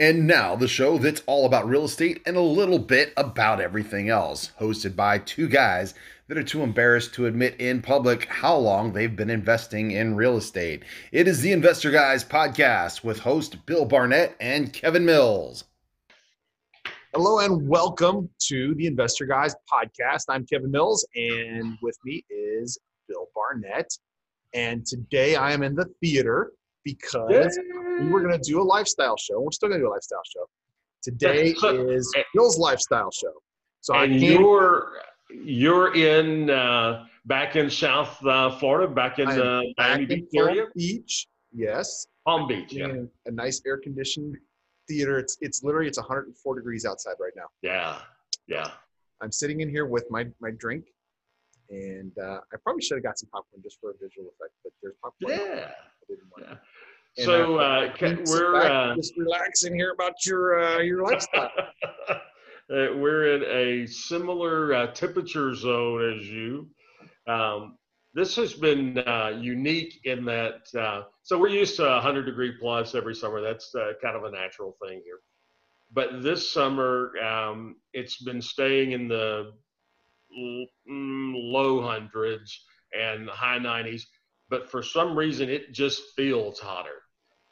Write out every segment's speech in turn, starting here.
And now, the show that's all about real estate and a little bit about everything else, hosted by two guys that are too embarrassed to admit in public how long they've been investing in real estate. It is the Investor Guys podcast with host Bill Barnett and Kevin Mills. Hello and welcome to the Investor Guys podcast. I'm Kevin Mills, and with me is Bill Barnett. And today I am in the theater because we were going to do a lifestyle show. We're still going to do a lifestyle show. Today is Bill's lifestyle show. So and you're you're in uh, back in South uh, Florida, back in the Miami Beach area. Beach, yes. Palm Beach, yeah. A nice air conditioned theater. It's it's literally it's 104 degrees outside right now. Yeah, yeah. I'm sitting in here with my my drink, and uh, I probably should have got some popcorn just for a visual effect, but there's popcorn. Yeah. yeah. And so uh, we're uh, just relaxing here about your uh, your lifestyle. Uh, we're in a similar uh, temperature zone as you. Um, this has been uh, unique in that. so we're used to 100 degree plus every summer. That's kind of a natural thing here. But this summer, um, it's been staying in the low hundreds and high 90s but for some reason it just feels hotter.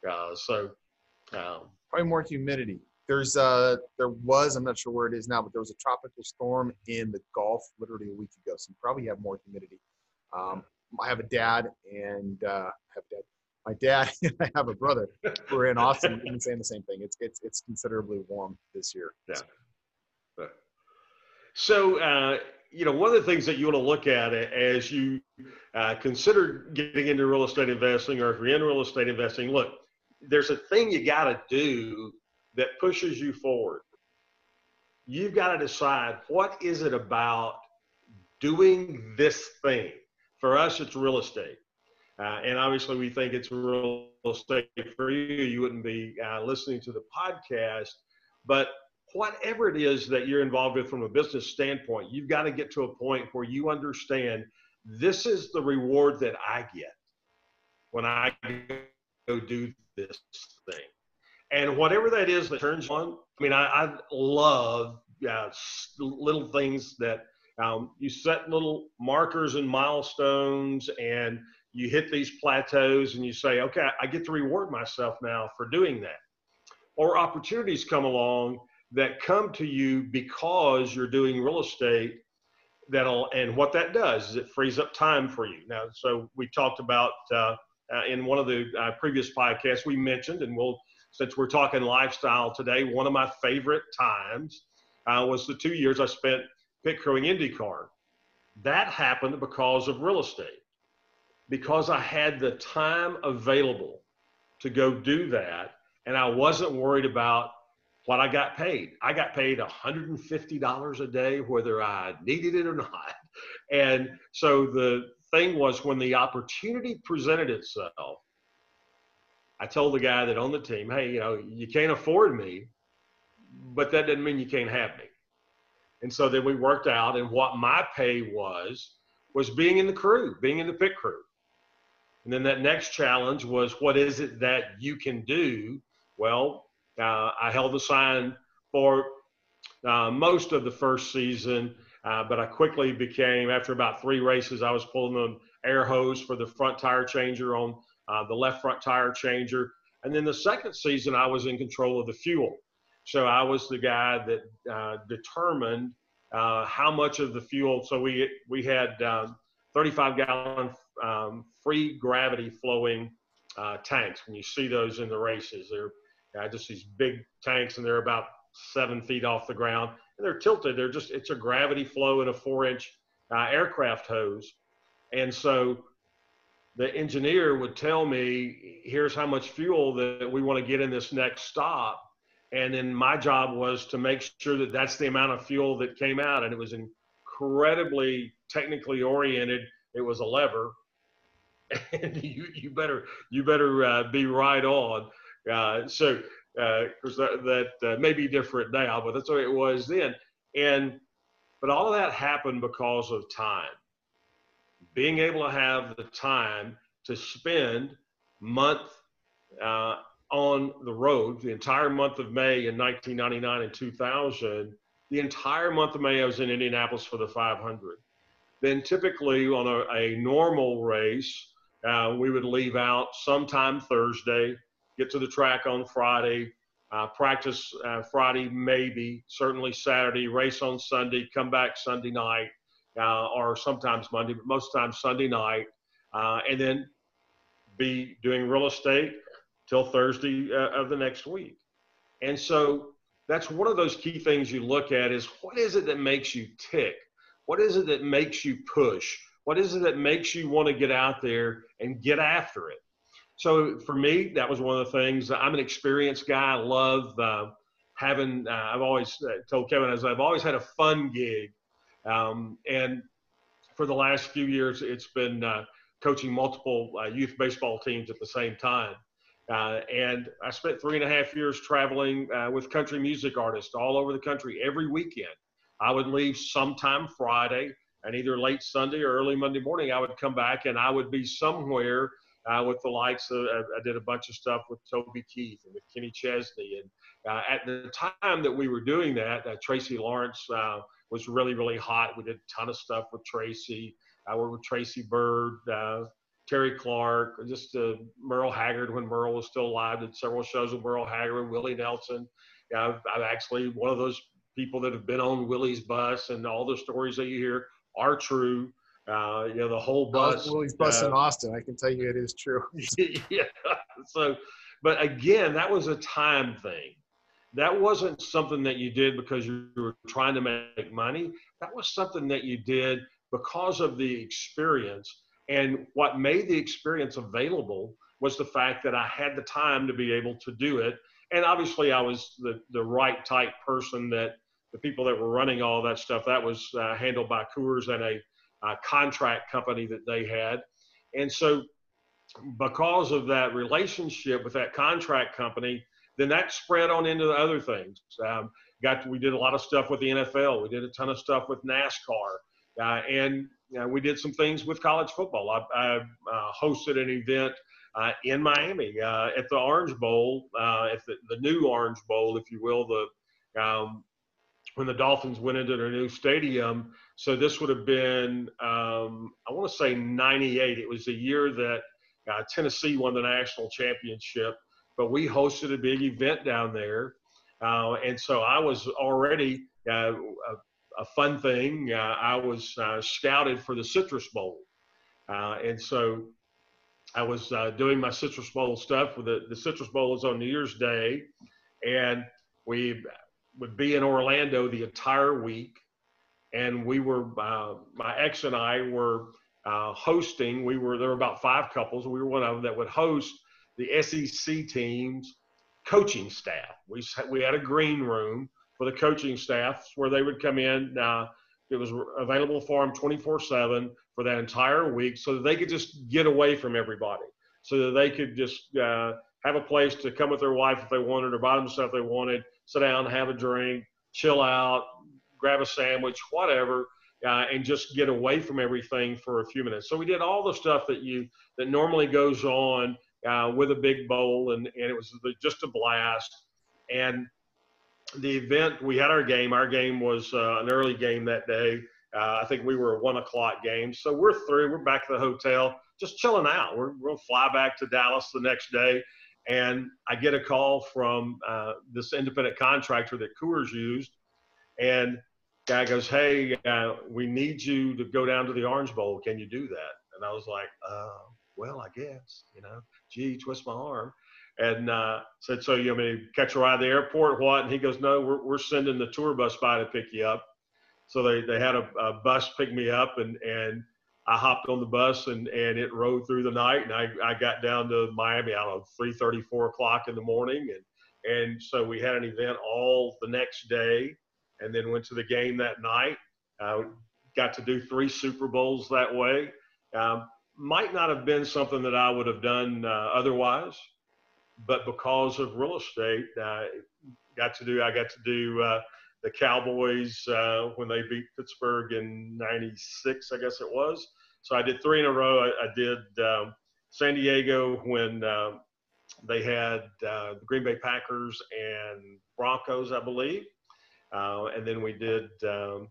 Uh, so um, probably more humidity. There's uh there was I'm not sure where it is now, but there was a tropical storm in the Gulf literally a week ago, so you probably have more humidity. Um, I have a dad and uh, I have a dad. My dad and I have a brother We're in Austin and saying the same thing. It's it's it's considerably warm this year. Yeah. So uh, you know, one of the things that you want to look at as you uh, consider getting into real estate investing, or if you're in real estate investing, look, there's a thing you got to do that pushes you forward. You've got to decide what is it about doing this thing. For us, it's real estate. Uh, and obviously, we think it's real estate for you. You wouldn't be uh, listening to the podcast. But whatever it is that you're involved with from a business standpoint, you've got to get to a point where you understand this is the reward that I get when I go do this thing. And whatever that is that turns on, I mean, I, I love uh, little things that um, you set little markers and milestones and you hit these plateaus and you say, okay, I get to reward myself now for doing that. Or opportunities come along that come to you because you're doing real estate that'll and what that does is it frees up time for you. Now so we talked about uh, uh, in one of the uh, previous podcasts we mentioned and we'll since we're talking lifestyle today one of my favorite times uh, was the two years i spent pit crewing indycar. That happened because of real estate because i had the time available to go do that and i wasn't worried about what I got paid. I got paid $150 a day, whether I needed it or not. And so the thing was when the opportunity presented itself, I told the guy that on the team, hey, you know, you can't afford me, but that doesn't mean you can't have me. And so then we worked out, and what my pay was was being in the crew, being in the pit crew. And then that next challenge was what is it that you can do? Well, uh, I held the sign for uh, most of the first season, uh, but I quickly became, after about three races, I was pulling the air hose for the front tire changer on uh, the left front tire changer. And then the second season, I was in control of the fuel. So I was the guy that uh, determined uh, how much of the fuel. So we we had um, 35 gallon um, free gravity flowing tanks. When you see those in the races, they're uh, just these big tanks, and they're about seven feet off the ground, and they're tilted. They're just it's a gravity flow in a four-inch uh, aircraft hose, and so the engineer would tell me, "Here's how much fuel that we want to get in this next stop." And then my job was to make sure that that's the amount of fuel that came out, and it was incredibly technically oriented. It was a lever, and you you better you better uh, be right on. Uh, so, because uh, that, that uh, may be different now, but that's way it was then. And, but all of that happened because of time. Being able to have the time to spend month on the road the entire month of May in 1999 and 2000. The entire month of May, I was in Indianapolis for the 500. Then, typically on a, a normal race, uh, we would leave out sometime Thursday, get to the track on Friday, uh, practice uh, Friday, maybe, certainly Saturday, race on Sunday, come back Sunday night, uh, or sometimes Monday, but most times Sunday night, uh, and then be doing real estate till Thursday uh, of the next week. And so that's one of those key things you look at is what is it that makes you tick? What is it that makes you push? What is it that makes you want to get out there and get after it? So for me, that was one of the things. I'm an experienced guy. I love uh, having. Uh, I've always uh, told Kevin as I've always had a fun gig, um, and for the last few years, it's been uh, coaching multiple uh, youth baseball teams at the same time. Uh, and I spent three and a half years traveling with country music artists all over the country every weekend. I would leave sometime Friday, and either late Sunday or early Monday morning, I would come back and I would be somewhere uh, with the likes of, I did a bunch of stuff with Toby Keith and with Kenny Chesney. And uh, at the time that we were doing that, uh, Tracy Lawrence uh, was really, really hot. We did a ton of stuff with Tracy. I worked with Tracy Byrd, uh, Terri Clark, just uh, Merle Haggard when Merle was still alive. Did several shows with Merle Haggard, Willie Nelson. Yeah, I've, I've actually one of those people that have been on Willie's bus, and all the stories that you hear are true. Uh, you know, the whole bus. Willie's bus uh, in Austin. I can tell you it is true. yeah. So, but again, that was a time thing. That wasn't something that you did because you were trying to make money. That was something that you did because of the experience. And what made the experience available was the fact that I had the time to be able to do it. And obviously, I was the, the right type person that the people that were running all that stuff, that was uh, handled by Coors and a, a contract company that they had. And so, because of that relationship with that contract company, then that spread on into the other things. Um, got to, we did a lot of stuff with the NFL. We did a ton of stuff with NASCAR. Uh, and uh, we did some things with college football. I, I uh, hosted an event uh, in Miami uh, at the Orange Bowl, uh, at the, the new Orange Bowl, if you will, the um, when the Dolphins went into their new stadium. So this would have been, um, I want to say 98. It was the year that Tennessee won the national championship, but we hosted a big event down there. and so I was already a fun thing. Uh, I was uh, scouted for the Citrus Bowl, uh, and so I was uh, doing my Citrus Bowl stuff. With the, the Citrus Bowl is on New Year's Day, and we would be in Orlando the entire week. And we were, uh, my ex and I were uh, hosting. We were there were about five couples. We were one of them that would host the SEC teams coaching staff. We we had a green room for the coaching staff where they would come in. Uh, it was available for them 24 7 for that entire week so that they could just get away from everybody, so that they could just uh, have a place to come with their wife if they wanted or buy them stuff they wanted, sit down, have a drink, chill out, grab a sandwich, whatever. Uh, and just get away from everything for a few minutes. So we did all the stuff that you that normally goes on uh, with a big bowl, and, and it was just a blast. And the event, we had our game. Our game was uh, an early game that day. Uh, I think we were a one o'clock game. So we're through. We're back to the hotel, just chilling out. We're, we'll fly back to Dallas the next day. And I get a call from uh, this independent contractor that Coors used. And guy goes, Hey, uh, we need you to go down to the Orange Bowl. Can you do that? And I was like, uh, Well, I guess, you know, gee, twist my arm and uh, said, "So you want me to catch a ride to the airport? What?" And he goes, "No, we're we're sending the tour bus by to pick you up." So they they had a, a bus pick me up, and and I hopped on the bus and and it rode through the night, and I I got down to Miami. I don't know o'clock in the morning, and and so we had an event all the next day, and then went to the game that night. Uh, got to do three Super Bowls that way. Um, might not have been something that I would have done uh, otherwise but because of real estate, I got to do I got to do uh, the Cowboys uh, when they beat Pittsburgh in '96, I guess it was. So I did three in a row. I, I did um, San Diego when uh, they had uh, the Green Bay Packers and Broncos, I believe. Uh, and then we did um,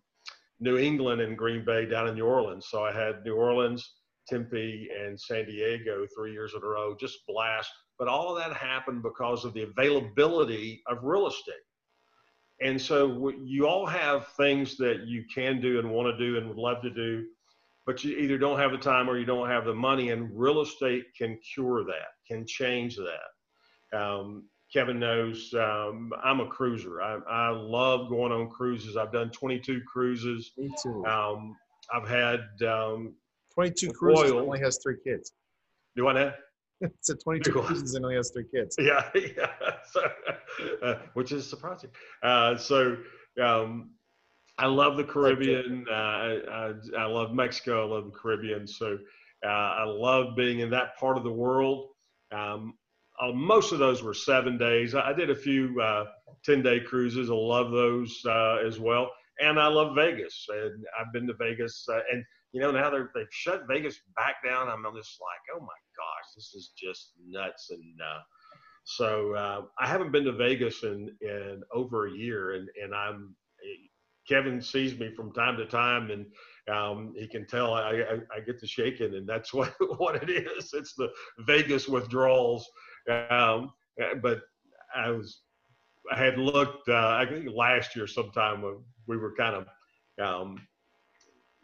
New England and Green Bay down in New Orleans. So I had New Orleans, Tempe, and San Diego three years in a row, just blast. But all of that happened because of the availability of real estate. And so you all have things that you can do and want to do and would love to do, but you either don't have the time or you don't have the money. And real estate can cure that, can change that. Um, Kevin knows um, I'm a cruiser. I, I, love going on cruises. I've done 22 cruises. Me too. Um, I've had um, 22 cruises. Oil. Only has three kids. Do I know? it's a 22 cruises and only has three kids. Yeah, yeah. So, uh, which is surprising. Uh, so um, I love the Caribbean. Uh, I, I, love Mexico. I love the Caribbean. So uh, I love being in that part of the world. Um, uh, most of those were seven days. I did a few uh, 10 day cruises. I love those uh, as well. And I love Vegas. And I've been to Vegas. Uh, and, you know, now they're, they've shut Vegas back down. I'm just like, oh my gosh, this is just nuts. And uh, so uh, I haven't been to Vegas in, in over a year. And, and I'm, Kevin sees me from time to time and um, he can tell I, I, I, get to shaking and that's what, what it is. It's the Vegas withdrawals um, uh, but I was, I had looked, uh, I think last year sometime when we were kind of um,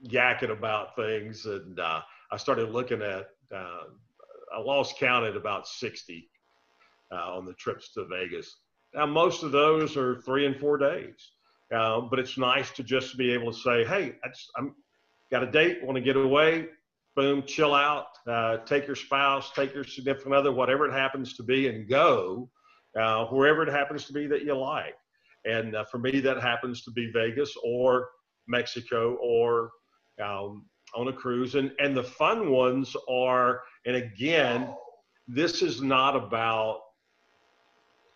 yakking about things, and uh, I started looking at, uh, I lost count at about 60 uh, on the trips to Vegas. Now, most of those are three and four days, uh, but it's nice to just be able to say, hey, I just, I'm got a date, want to get away, boom, chill out, uh, take your spouse, take your significant other, whatever it happens to be, and go uh, wherever it happens to be that you like. And uh, for me, that happens to be Vegas or Mexico or um, on a cruise. And, and the fun ones are, and again, this is not about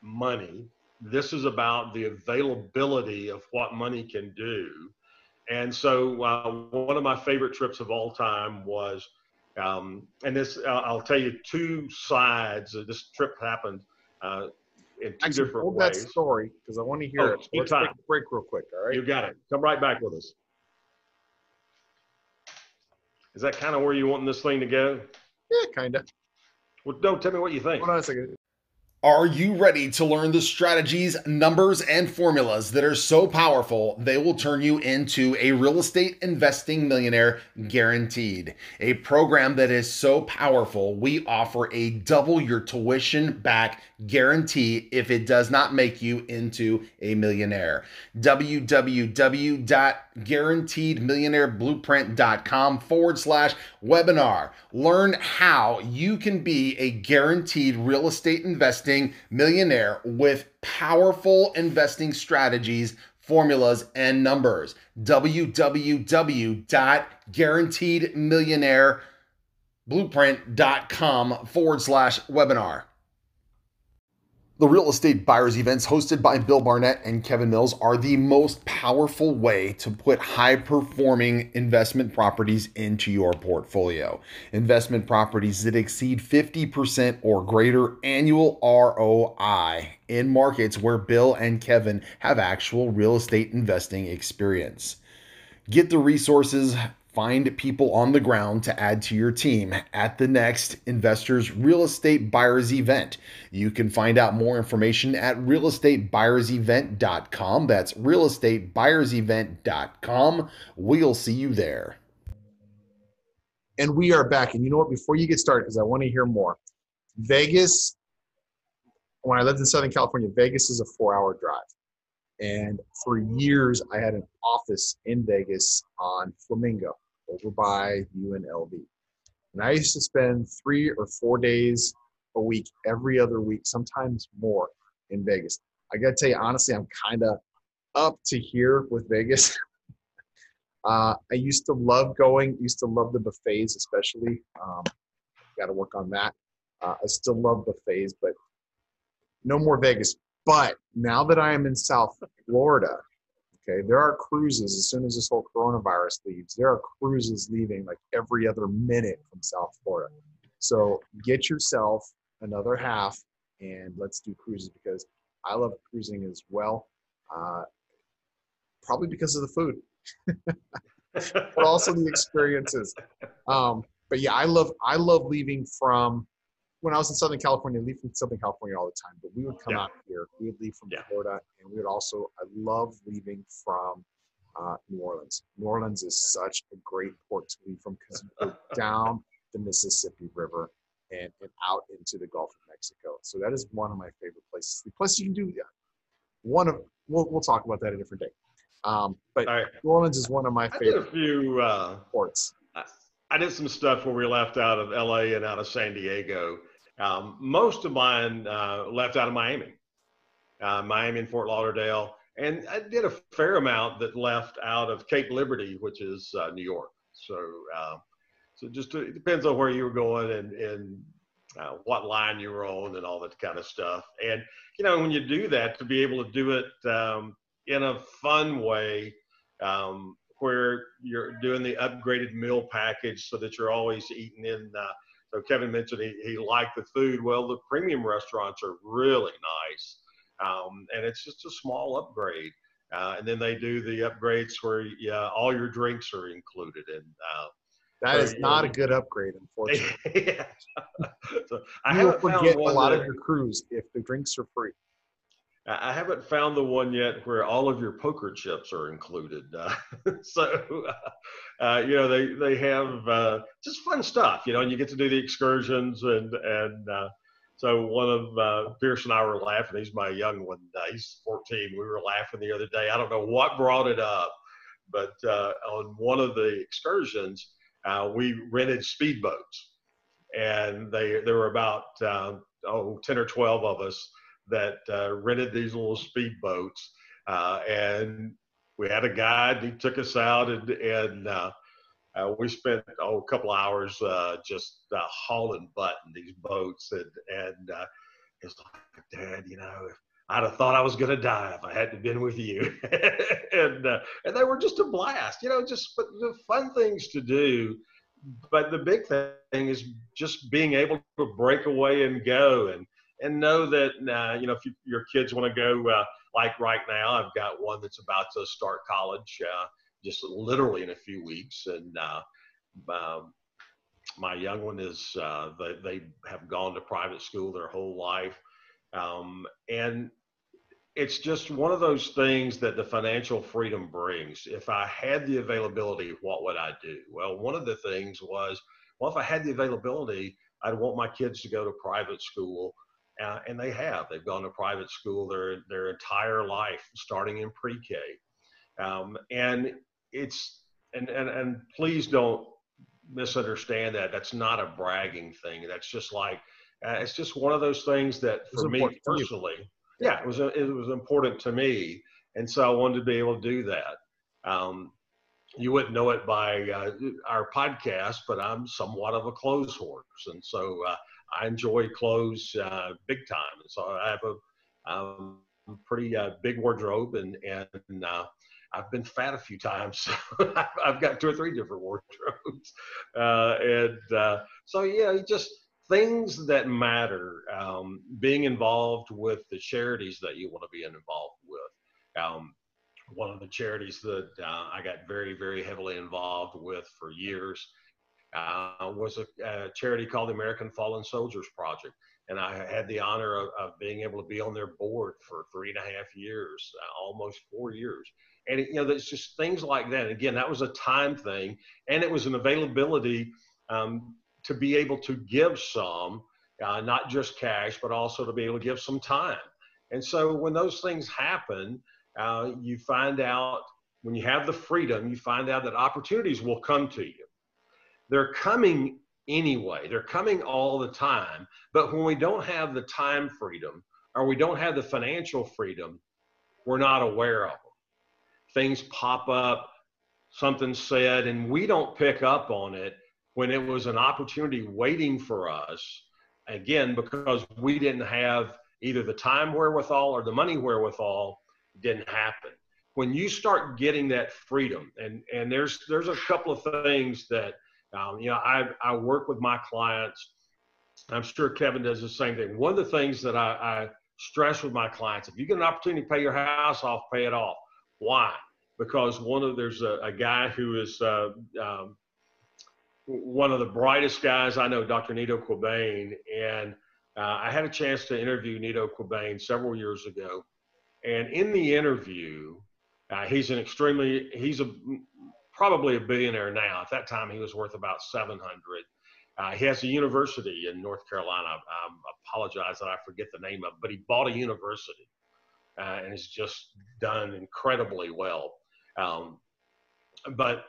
money. This is about the availability of what money can do and so uh, one of my favorite trips of all time was, um, and this uh, I'll tell you two sides. Of this trip happened uh, in two Actually, different hold ways. that story because I want to hear oh, it. Let's time. take a break real quick. All right. You got it. Come right back with us. Is that kind of where you want this thing to go? Yeah, kind of. Well, don't tell me what you think. Hold on a second. Are you ready to learn the strategies, numbers, and formulas that are so powerful they will turn you into a real estate investing millionaire guaranteed? A program that is so powerful, we offer a double your tuition back guarantee if it does not make you into a millionaire. www.guaranteedmillionaireblueprint.com forward slash webinar. Learn how you can be a guaranteed real estate investing millionaire with powerful investing strategies formulas and numbers. www.guaranteedmillionaireblueprint.com forward slash webinar. The real estate buyers events hosted by Bill Barnett and Kevin Mills are the most powerful way to put high performing investment properties into your portfolio. Investment properties that exceed 50% or greater annual ROI in markets where Bill and Kevin have actual real estate investing experience. Get the resources Find people on the ground to add to your team at the next Investors Real Estate Buyers event. You can find out more information at realestatebuyersevent.com. That's realestatebuyersevent.com. We'll see you there. And we are back. And you know what? Before you get started, because I want to hear more, Vegas, when I lived in Southern California, Vegas is a four hour drive. And for years, I had an office in Vegas on Flamingo over by UNLV. And I used to spend three or four days a week, every other week, sometimes more in Vegas. I got to tell you, honestly, I'm kind of up to here with Vegas. uh, I used to love going, used to love the buffets, especially. Um, got to work on that. Uh, I still love buffets, but no more Vegas. But now that I am in South Florida, okay, there are cruises as soon as this whole coronavirus leaves, there are cruises leaving like every other minute from South Florida. So get yourself another half and let's do cruises because I love cruising as well. Uh, probably because of the food, but also the experiences. Um, but yeah, I love I love leaving from when I was in Southern California, I leave from Southern California all the time. But we would come Yeah. out here. We would leave from Yeah. Florida, and we would also. I love leaving from uh, New Orleans. New Orleans is such a great port to leave from because you go down the Mississippi River and, and out into the Gulf of Mexico. So that is one of my favorite places. Plus, you can do yeah, one of. We'll we'll talk about that a different day. Um, but right. New Orleans is one of my I did a favorite few. Uh, ports. I did some stuff where we left out of LA and out of San Diego. Um, most of mine uh, left out of Miami, uh, Miami and Fort Lauderdale, and I did a fair amount that left out of Cape Liberty, which is uh, New York. So, uh, so just to, it depends on where you were going and and uh, what line you were on and all that kind of stuff. And you know, when you do that, to be able to do it um, in a fun way. Um, where you're doing the upgraded meal package so that you're always eating in. So Kevin mentioned he, he liked the food. Well, the premium restaurants are really nice, um, and it's just a small upgrade. Uh, and then they do the upgrades where yeah, all your drinks are included. And uh, That So, is not know, a good upgrade, unfortunately. yeah. so I you will forget a lot of your cruise if the drinks are free. I haven't found the one yet where all of your poker chips are included. Uh, so, uh, uh, you know, they they have uh, just fun stuff, you know, and you get to do the excursions and and uh, so one of uh, Pierce and I were laughing. He's my young one. He's 14. We were laughing the other day. I don't know what brought it up, but on one of the excursions, we rented speedboats, and they there were about oh 10 or 12 of us that uh, rented these little speedboats, uh, and we had a guide. He took us out, and and uh, uh, we spent oh, a couple hours uh, just uh, hauling butt in these boats, and and it's like, Dad, you know, I'd have thought I was gonna die if I hadn't been with you, and and they were just a blast, you know, just the fun things to do. But the big thing is just being able to break away and go and and know that uh, you know if you, your kids want to go uh, like right now i've got one that's about to start college uh, just literally in a few weeks and uh, um, my young one is uh, they, they have gone to private school their whole life um, and it's just one of those things that the financial freedom brings. If i had the availability what would i do? Well one of the things was well if i had the availability i'd want my kids to go to private school uh, and they have. They've gone to private school their their entire life, starting in pre-K. Um, and it's and, and and please don't misunderstand that. That's not a bragging thing. That's just like uh, it's just one of those things that for me important to you. personally, yeah, it was a, it was important to me, and so I wanted to be able to do that. Um, you wouldn't know it by uh, our podcast, but I'm somewhat of a clothes horse, and so uh, I enjoy clothes uh, big time. So I have a um, pretty uh, big wardrobe, and and uh, I've been fat a few times. So I've- got two or three different wardrobes, uh, and uh, so yeah, just things that matter. Um, being involved with the charities that you want to be involved with. Um, one of the charities that uh, I got very, very heavily involved with for years uh, was a, a charity called the American Fallen Soldiers Project. And I had the honor of, of being able to be on their board for three and a half years, uh, almost four years. And, it, you know, there's just things like that. Again, that was a time thing, and it was an availability um, to be able to give some, uh, not just cash, but also to be able to give some time. And so when those things happen, uh, you find out when you have the freedom, you find out that opportunities will come to you. They're coming anyway, they're coming all the time. But when we don't have the time freedom or we don't have the financial freedom, we're not aware of them. Things pop up, something said, and we don't pick up on it when it was an opportunity waiting for us. Again, because we didn't have either the time wherewithal or the money wherewithal didn't happen. When you start getting that freedom, and and there's there's a couple of things that um, you know I I work with my clients I'm sure Kevin does the same thing. One of the things that I, I stress with my clients: if you get an opportunity to pay your house off, pay it off. Why? Because one of there's a, a guy who is uh, um, one of the brightest guys I know, Dr. Nido Qubein, and uh, I had a chance to interview Nido Qubein several years ago. And in the interview, uh, he's an extremely, he's a probably a billionaire now. At that time, he was worth about 700. Uh, he has a university in North Carolina. I, I apologize that I forget the name of, but he bought a university uh, and has just done incredibly well. Um, but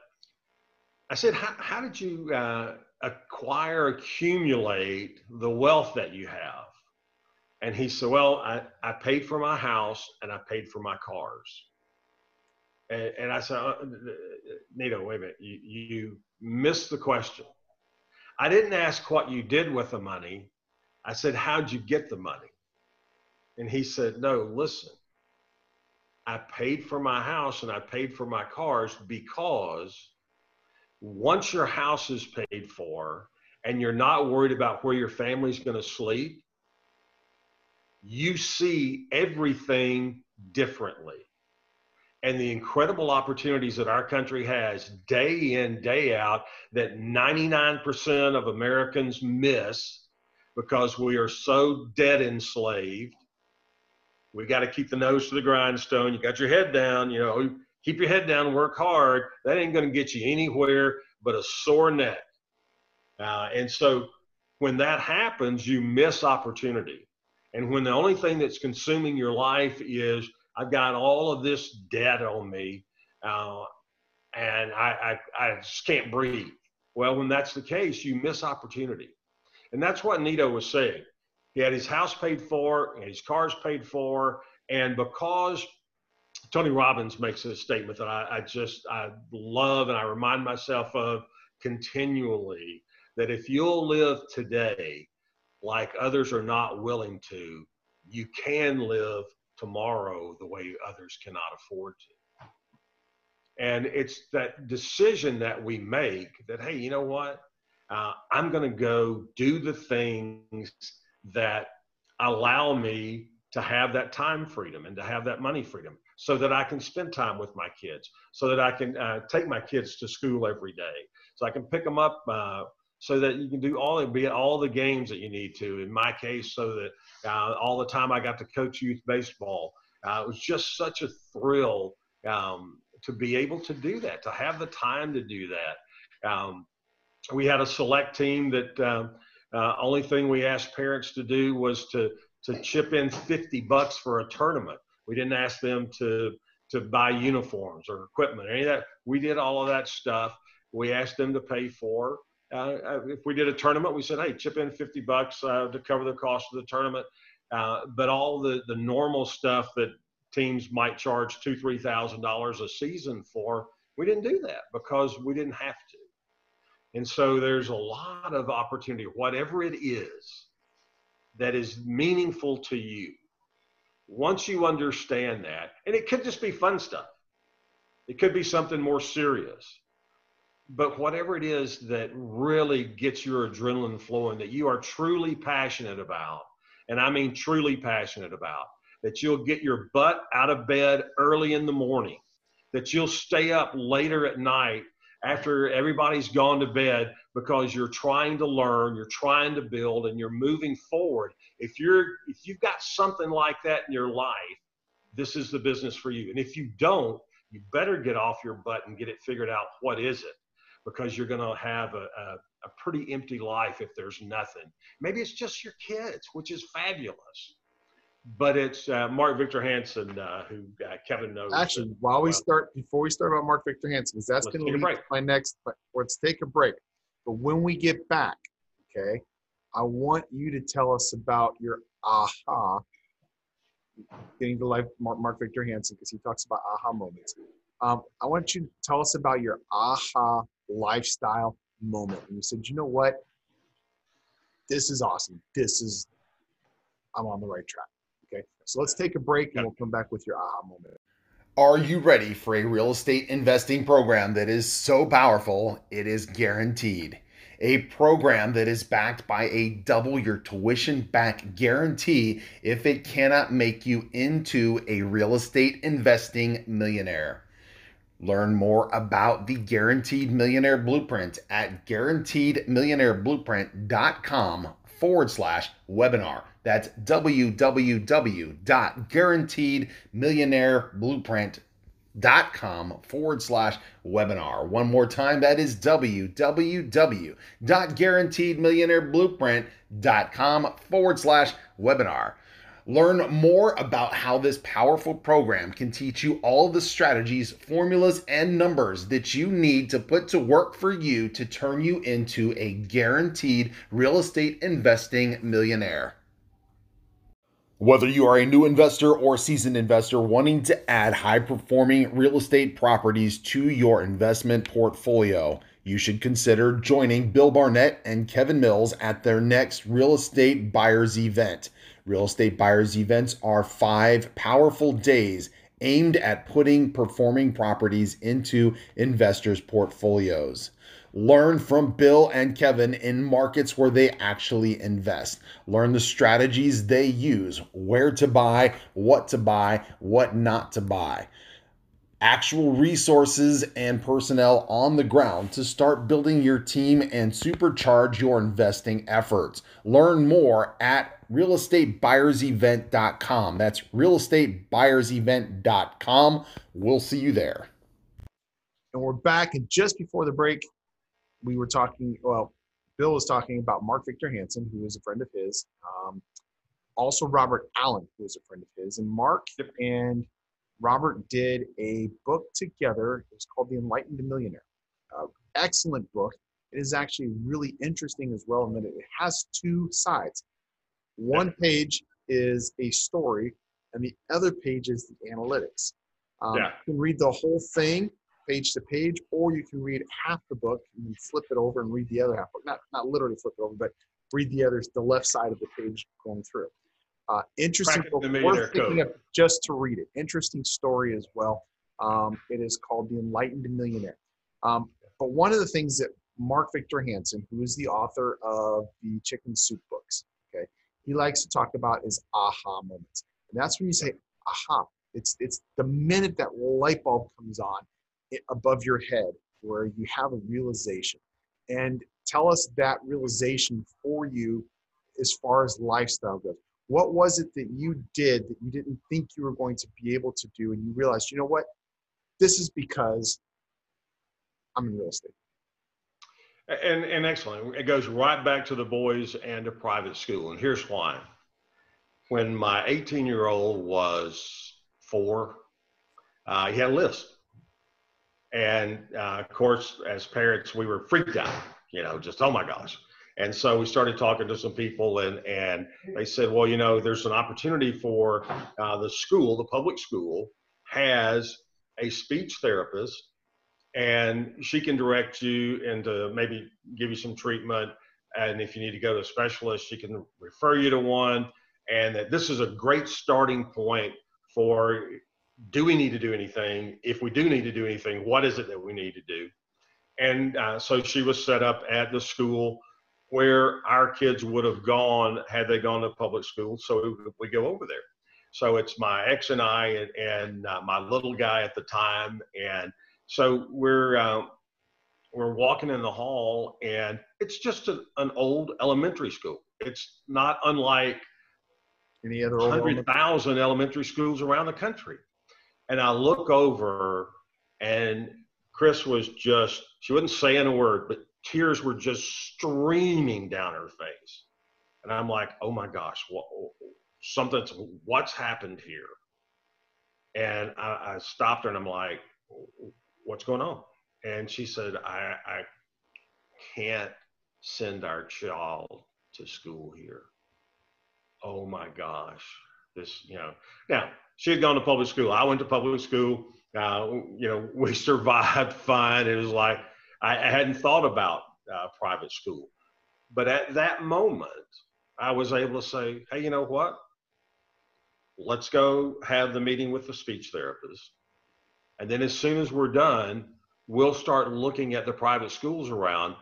I said, how, how did you uh, acquire, accumulate the wealth that you have? And he said, well, I, I paid for my house and I paid for my cars. And, and I said, uh, Nido, wait a minute, you, you missed the question. I didn't ask what you did with the money. I said, how'd you get the money? And he said, no, listen, I paid for my house and I paid for my cars because once your house is paid for and you're not worried about where your family's going to sleep, you see everything differently. And the incredible opportunities that our country has day in, day out, that 99% of Americans miss because we are so debt enslaved. We got to keep the nose to the grindstone. You got your head down, you know, keep your head down, work hard. That ain't going to get you anywhere but a sore neck. Uh, and so when that happens, you miss opportunity. And when the only thing that's consuming your life is, I've got all of this debt on me, uh, and I, I, I just can't breathe. Well, when that's the case, you miss opportunity. And that's what Nido was saying. He had his house paid for, and his cars paid for, and because Tony Robbins makes a statement that I, I just I love and I remind myself of continually that if you'll live today like others are not willing to, you can live tomorrow the way others cannot afford to. And it's that decision that we make that, hey, you know what? Uh, I'm going to go do the things that allow me to have that time freedom and to have that money freedom so that I can spend time with my kids, so that I can uh, take my kids to school every day, so I can pick them up, uh, so that you can do all be all the games that you need to. In my case, so that uh, all the time I got to coach youth baseball, uh, it was just such a thrill um, to be able to do that, to have the time to do that. Um, we had a select team that um, uh, only thing we asked parents to do was to to chip in 50 bucks for a tournament. We didn't ask them to to buy uniforms or equipment or any of that. We did all of that stuff. We asked them to pay for. Uh, if we did a tournament, we said, "Hey, chip in 50 bucks uh, to cover the cost of the tournament." Uh, but all the the normal stuff that teams might charge two, three thousand dollars a season for, we didn't do that because we didn't have to. And so there's a lot of opportunity, whatever it is that is meaningful to you once you understand that, and it could just be fun stuff, it could be something more serious. But whatever it is that really gets your adrenaline flowing, that you are truly passionate about, and I mean truly passionate about, that you'll get your butt out of bed early in the morning, that you'll stay up later at night after everybody's gone to bed because you're trying to learn, you're trying to build, and you're moving forward. If you're if you've got something like that in your life, this is the business for you. And if you don't, you better get off your butt and get it figured out. What is it? Because you're going to have a, a, a pretty empty life if there's nothing. Maybe it's just your kids, which is fabulous but it's uh, Mark Victor Hansen uh, who uh, Kevin knows. Actually, while we start, before we start about Mark Victor Hansen, because that's going to lead my next. Let's take a break. But when we get back, okay, I want you to tell us about your aha. Getting to life, Mark, Mark Victor Hansen, because he talks about aha moments. Um, I want you to tell us about your aha lifestyle moment. And you said, you know what? This is awesome. This is, I'm on the right track. Okay, so let's take a break and we'll come back with your aha moment. Are you ready for a real estate investing program that is so powerful it is guaranteed? a program that is backed by a double your tuition back guarantee if it cannot make you into a real estate investing millionaire. Learn more about the Guaranteed Millionaire Blueprint at guaranteedmillionaireblueprint.com forward slash webinar. That's www.guaranteedmillionaireblueprint.com forward slash webinar. One more time, that is www.guaranteedmillionaireblueprint.com forward slash webinar. Learn more about how this powerful program can teach you all the strategies, formulas, and numbers that you need to put to work for you to turn you into a guaranteed real estate investing millionaire. Whether you are a new investor or seasoned investor wanting to add high performing real estate properties to your investment portfolio, you should consider joining Bill Barnett and Kevin Mills at their next real estate buyers event. Real estate buyers events are five powerful days aimed at putting performing properties into investors' portfolios. Learn from Bill and Kevin in markets where they actually invest. Learn the strategies they use, where to buy, what to buy, what not to buy actual resources and personnel on the ground to start building your team and supercharge your investing efforts. Learn more at realestatebuyersevent.com. That's realestatebuyersevent.com. We'll see you there. And we're back. And just before the break, we were talking, well, Bill was talking about Mark Victor Hansen, who is a friend of his. Um, also, Robert Allen, who is a friend of his. And Mark and Robert did a book together. It was called The Enlightened Millionaire. Uh, excellent book. It is actually really interesting as well in that it has two sides. One page is a story, and the other page is the analytics. Um, yeah. You can read the whole thing page to page, or you can read half the book and then flip it over and read the other half. Not not literally flip it over, but read the other the left side of the page going through. Uh, interesting book, worth picking up just to read it. Interesting story as well. Um, it is called The Enlightened Millionaire. Um, but one of the things that Mark Victor Hansen, who is the author of the Chicken Soup books, okay, he likes to talk about is aha moments, and that's when you say aha. It's it's the minute that light bulb comes on above your head where you have a realization, and tell us that realization for you as far as lifestyle goes what was it that you did that you didn't think you were going to be able to do? And you realized you know what? This is because i'm in real estate. And, and excellent. It goes right back to the boys and to private school. And here's why. When my 18 year old was four uh, he had a list. And uh, of course as parents we were freaked out you know just oh my gosh and so we started talking to some people, and and they said, well, you know, there's an opportunity for uh, the school, the public school, has a speech therapist, and she can direct you into maybe give you some treatment, and if you need to go to a specialist, she can refer you to one, and that this is a great starting point for do we need to do anything? If we do need to do anything, what is it that we need to do? And uh, so she was set up at the school where our kids would have gone had they gone to public school. So we go over there. So it's my ex and I and, and uh, my little guy at the time, and so we're uh, we're walking in the hall, and it's just a, an old elementary school. It's not unlike any other hundred thousand elementary schools around the country. And I look over, and Chris was just she wasn't saying a word, but tears were just streaming down her face. And I'm like, oh my gosh, what, something's, what's happened here? And I, I, stopped her and I'm like, what's going on? And she said, I, I can't send our child to school here. Oh my gosh. This, you know, now she had gone to public school. I went to public school. Uh, you know, we survived fine. It was like, I, I hadn't thought about uh, private school. But at that moment, I was able to say, hey, you know what? Let's go have the meeting with the speech therapist. And then as soon as we're done, we'll start looking at the private schools around.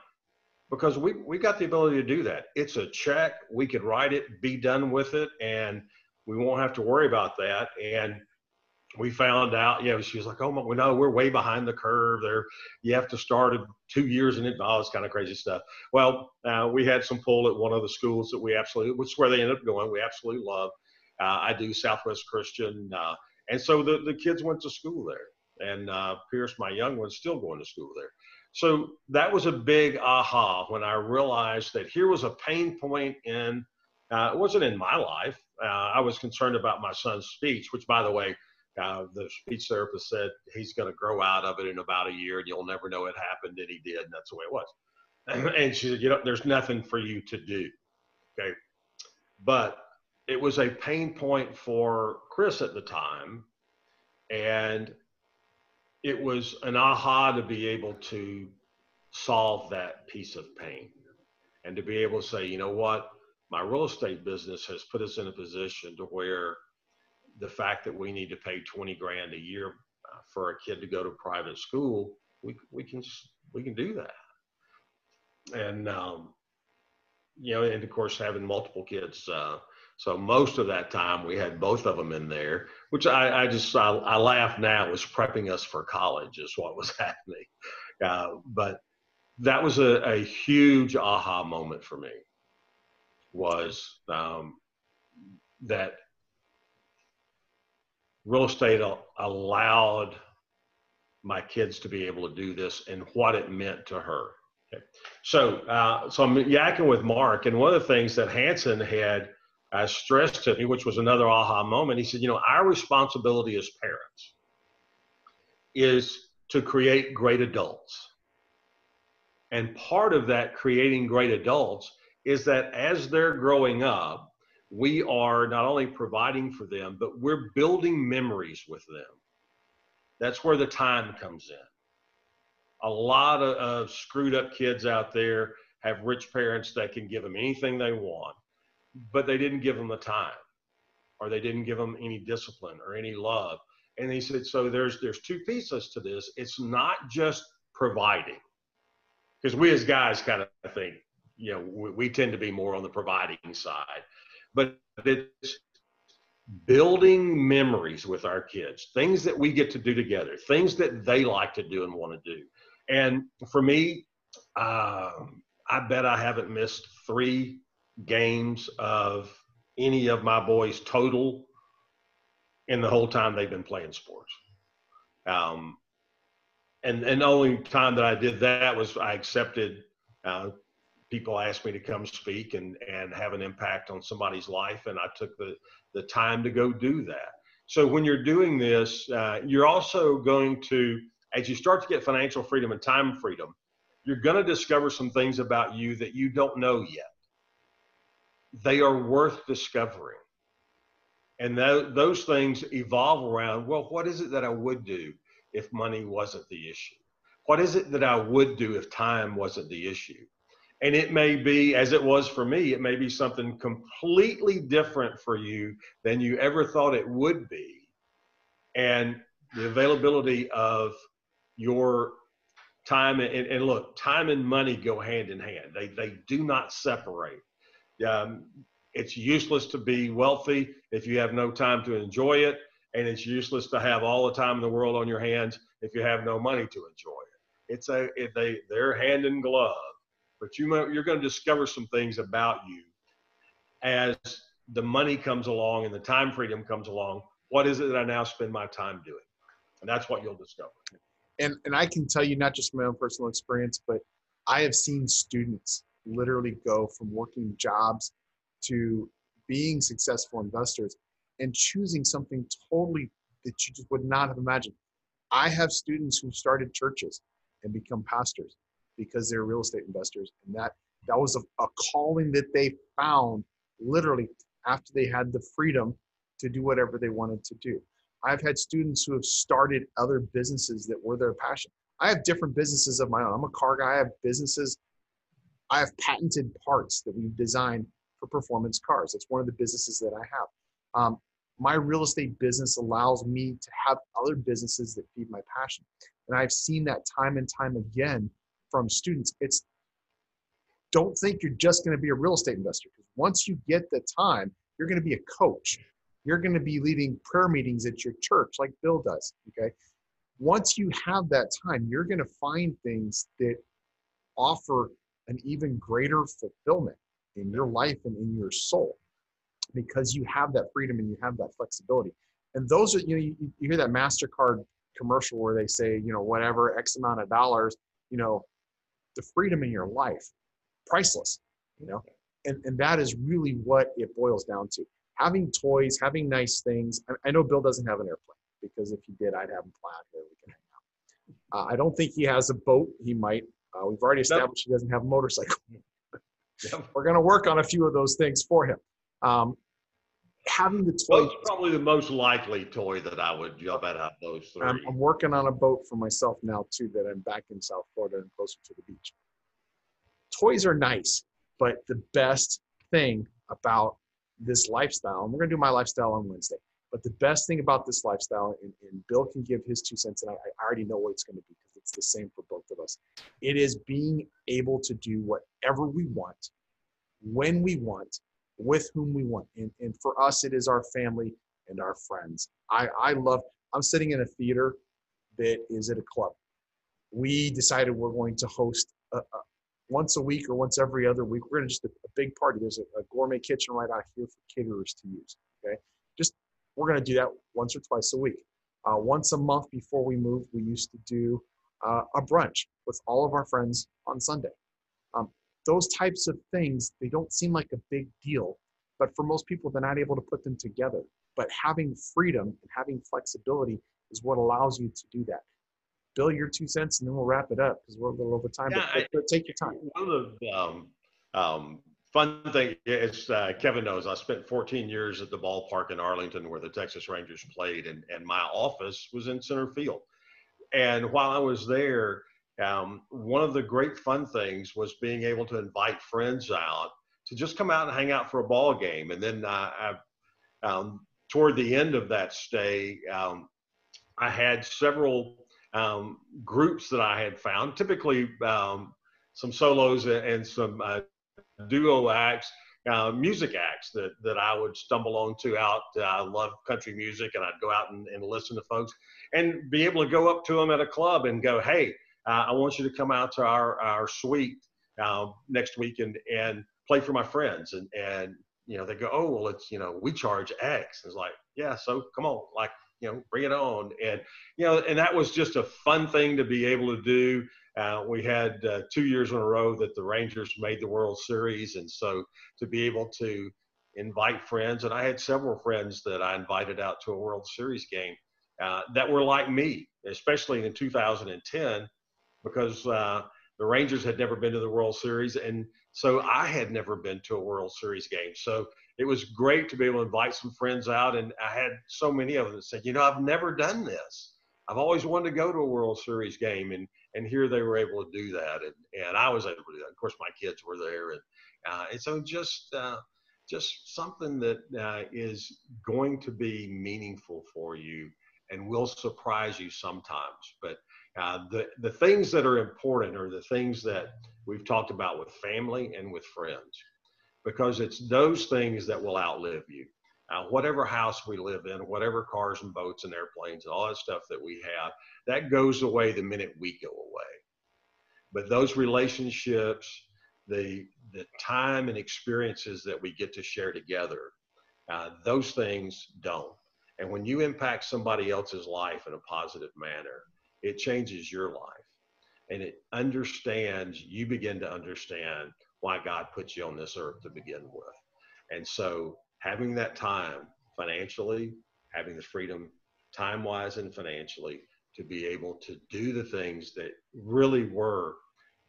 because we we got the ability to do that. It's a check. We could write it, be done with it, and we won't have to worry about that. And we found out, you know, she was like, "Oh, we know we're way behind the curve. There, you have to start two years in it, all this kind of crazy stuff." Well, uh, we had some pull at one of the schools that we absolutely, which is where they ended up going. We absolutely love. Uh, I do Southwest Christian, uh, and so the the kids went to school there, and uh, Pierce, my young one's still going to school there. So that was a big aha when I realized that here was a pain point in. Uh, it wasn't in my life. Uh, I was concerned about my son's speech, which, by the way, uh, the speech therapist said he's going to grow out of it in about a year, and you'll never know it happened, and he did, and that's the way it was. And she said, you know, there's nothing for you to do. Okay, but it was a pain point for Chris at the time, and it was an aha to be able to solve that piece of pain and to be able to say, you know what, my real estate business has put us in a position to where the fact that we need to pay 20 grand a year uh, for a kid to go to private school, we, we can, we can do that. And, um, you know, and of course having multiple kids, uh, so most of that time we had both of them in there, which I, I just I, I laugh now. It was prepping us for college is what was happening, uh, but that was a, a huge aha moment for me. Was um, that real estate allowed my kids to be able to do this and what it meant to her. Okay. So, uh, so I'm yakking with Mark, and one of the things that Hansen had uh, stressed to me, which was another aha moment, he said, you know, our responsibility as parents is to create great adults. And part of that creating great adults is that as they're growing up, we are not only providing for them, but we're building memories with them. That's where the time comes in. A lot of, of screwed up kids out there have rich parents that can give them anything they want but they didn't give them the time or they didn't give them any discipline or any love and he said so there's there's two pieces to this it's not just providing because we as guys kind of think you know we, we, tend to be more on the providing side but it's building memories with our kids things that we get to do together things that they like to do and want to do and for me uh, i bet i haven't missed three games of any of my boys total in the whole time they've been playing sports. Um, and and the only time that I did that was I accepted. Uh, people asked me to come speak and and have an impact on somebody's life, and I took the the time to go do that. So when you're doing this, uh, you're also going to, as you start to get financial freedom and time freedom, you're going to discover some things about you that you don't know yet they are worth discovering. And th- those things evolve around well, what is it that I would do if money wasn't the issue? What is it that I would do if time wasn't the issue? And it may be, as it was for me, it may be something completely different for you than you ever thought it would be. And the availability of your time and, and look, time and money go hand in hand. They, they do not separate. Um, it's useless to be wealthy if you have no time to enjoy it, and it's useless to have all the time in the world on your hands if you have no money to enjoy it. It's a they they're hand in glove, but you you're going to discover some things about you as the money comes along and the time freedom comes along. What is it that I now spend my time doing? And that's what you'll discover. And and I can tell you not just my own personal experience, but I have seen students literally go from working jobs to being successful investors and choosing something totally that you just would not have imagined. I have students who started churches and become pastors because they're real estate investors, and that that was a, a calling that they found literally after they had the freedom to do whatever they wanted to do. I've had students who have started other businesses that were their passion. I have different businesses of my own. I'm a car guy. I have businesses I have patented parts that we've designed for performance cars. That's one of the businesses that I have. Um, my real estate business allows me to have other businesses that feed my passion. And I've seen that time and time again from students. It's don't think you're just going to be a real estate investor because once you get the time, you're going to be a coach. You're going to be leading prayer meetings at your church like Bill does. Okay. Once you have that time, you're going to find things that offer an even greater fulfillment in your life and in your soul because you have that freedom and you have that flexibility. And those are, you know, you, you hear that MasterCard commercial where they say, you know, whatever X amount of dollars, you know, the freedom in your life, priceless, you know, and, and that is really what it boils down to. Having toys, having nice things. I, I know Bill doesn't have an airplane because if he did, I'd have him fly out here. We can hang out. Uh, I don't think he has a boat. He might. Uh, we've already established he doesn't have a motorcycle. We're going to work on a few of those things for him. Um, having the toy. That's probably the most likely toy that I would jump at out of those 3 I'm, I'm working on a boat for myself now too. That I'm back in South Florida and closer to the beach. Toys are nice, but the best thing about this lifestyle, and we're going to do my lifestyle on Wednesday. But the best thing about this lifestyle, and, and Bill can give his two cents, and I, I already know what it's going to be because it's the same for both of us. It is being able to do whatever we want, when we want, with whom we want. And, and for us, it is our family and our friends. I, I love, I'm sitting in a theater that is at a club. We decided we're going to host a, a, once a week or once every other week. We're going to just a, a big party. There's a, gourmet kitchen right out here for caterers to use. Okay. Just, we're going to do that once or twice a week. Uh, once a month before we moved, we used to do uh, a brunch with all of our friends on Sunday. Um, those types of things, they don't seem like a big deal, but for most people, they're not able to put them together. But having freedom and having flexibility is what allows you to do that. Bill, your two cents, and then we'll wrap it up because we're a little over time. Yeah, but, but take your time. One of the um, um, fun thing is uh, Kevin knows I spent 14 years at the ballpark in Arlington where the Texas Rangers played, and, and my office was in center field. And while I was there, um, one of the great fun things was being able to invite friends out to just come out and hang out for a ball game. And then I, um, toward the end of that stay, um, I had several um, groups that I had found, typically um, some solos and some uh, duo acts. Uh, music acts that, that I would stumble onto out. Uh, I love country music, and I'd go out and, and listen to folks and be able to go up to them at a club and go, "Hey, uh, I want you to come out to our, our suite uh, next week and, and play for my friends. And, and, you know, they go, oh, well, it's, you know, we charge X. It's like, yeah, so come on, like, you know, bring it on. And, you know, and that was just a fun thing to be able to do. Uh, we had uh, two years in a row that the Rangers made the World Series. And so to be able to invite friends, and I had several friends that I invited out to a World Series game uh, that were like me, especially in 2010 because uh, the Rangers had never been to the World Series, and so I had never been to a World Series game. So it was great to be able to invite some friends out, and I had so many of them that said, "You know, I've never done this. I've always wanted to go to a World Series game," and and here they were able to do that, and and I was able to do that. Of course, my kids were there, and uh, and so just. Uh, just something that uh, is going to be meaningful for you and will surprise you sometimes. But uh, the, the things that are important are the things that we've talked about with family and with friends, because it's those things that will outlive you. Uh, whatever house we live in, whatever cars and boats and airplanes and all that stuff that we have, that goes away the minute we go away. But those relationships, the the time and experiences that we get to share together, uh, those things don't. And when you impact somebody else's life in a positive manner, it changes your life. And it understands you begin to understand why god put you on this earth to begin with. And so having that time financially having the freedom time wise and financially to be able to do the things that really were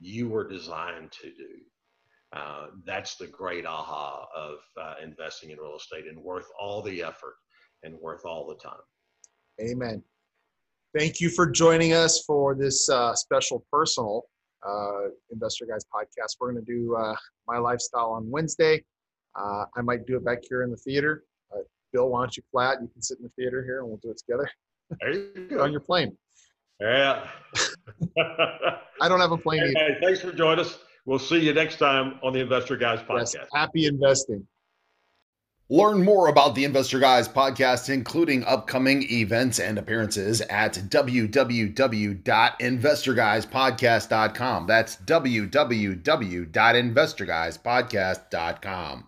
you were designed to do. Uh, that's the great aha of uh, investing in real estate and worth all the effort and worth all the time. Amen Thank you for joining us for this uh, special personal uh, Investor Guys podcast. We're going to do uh, my lifestyle on Wednesday. Uh, I might do it back here in the theater. Uh, Bill, why don't you flat? You can sit in the theater here and we'll do it together. There you go. on your plane. Yeah. I don't have a plane hey, either. hey, thanks for joining us. We'll see you next time on the Investor Guys podcast. Yes, happy investing. Learn more about the Investor Guys podcast, including upcoming events and appearances at www.investorguyspodcast.com. That's www.investorguyspodcast.com.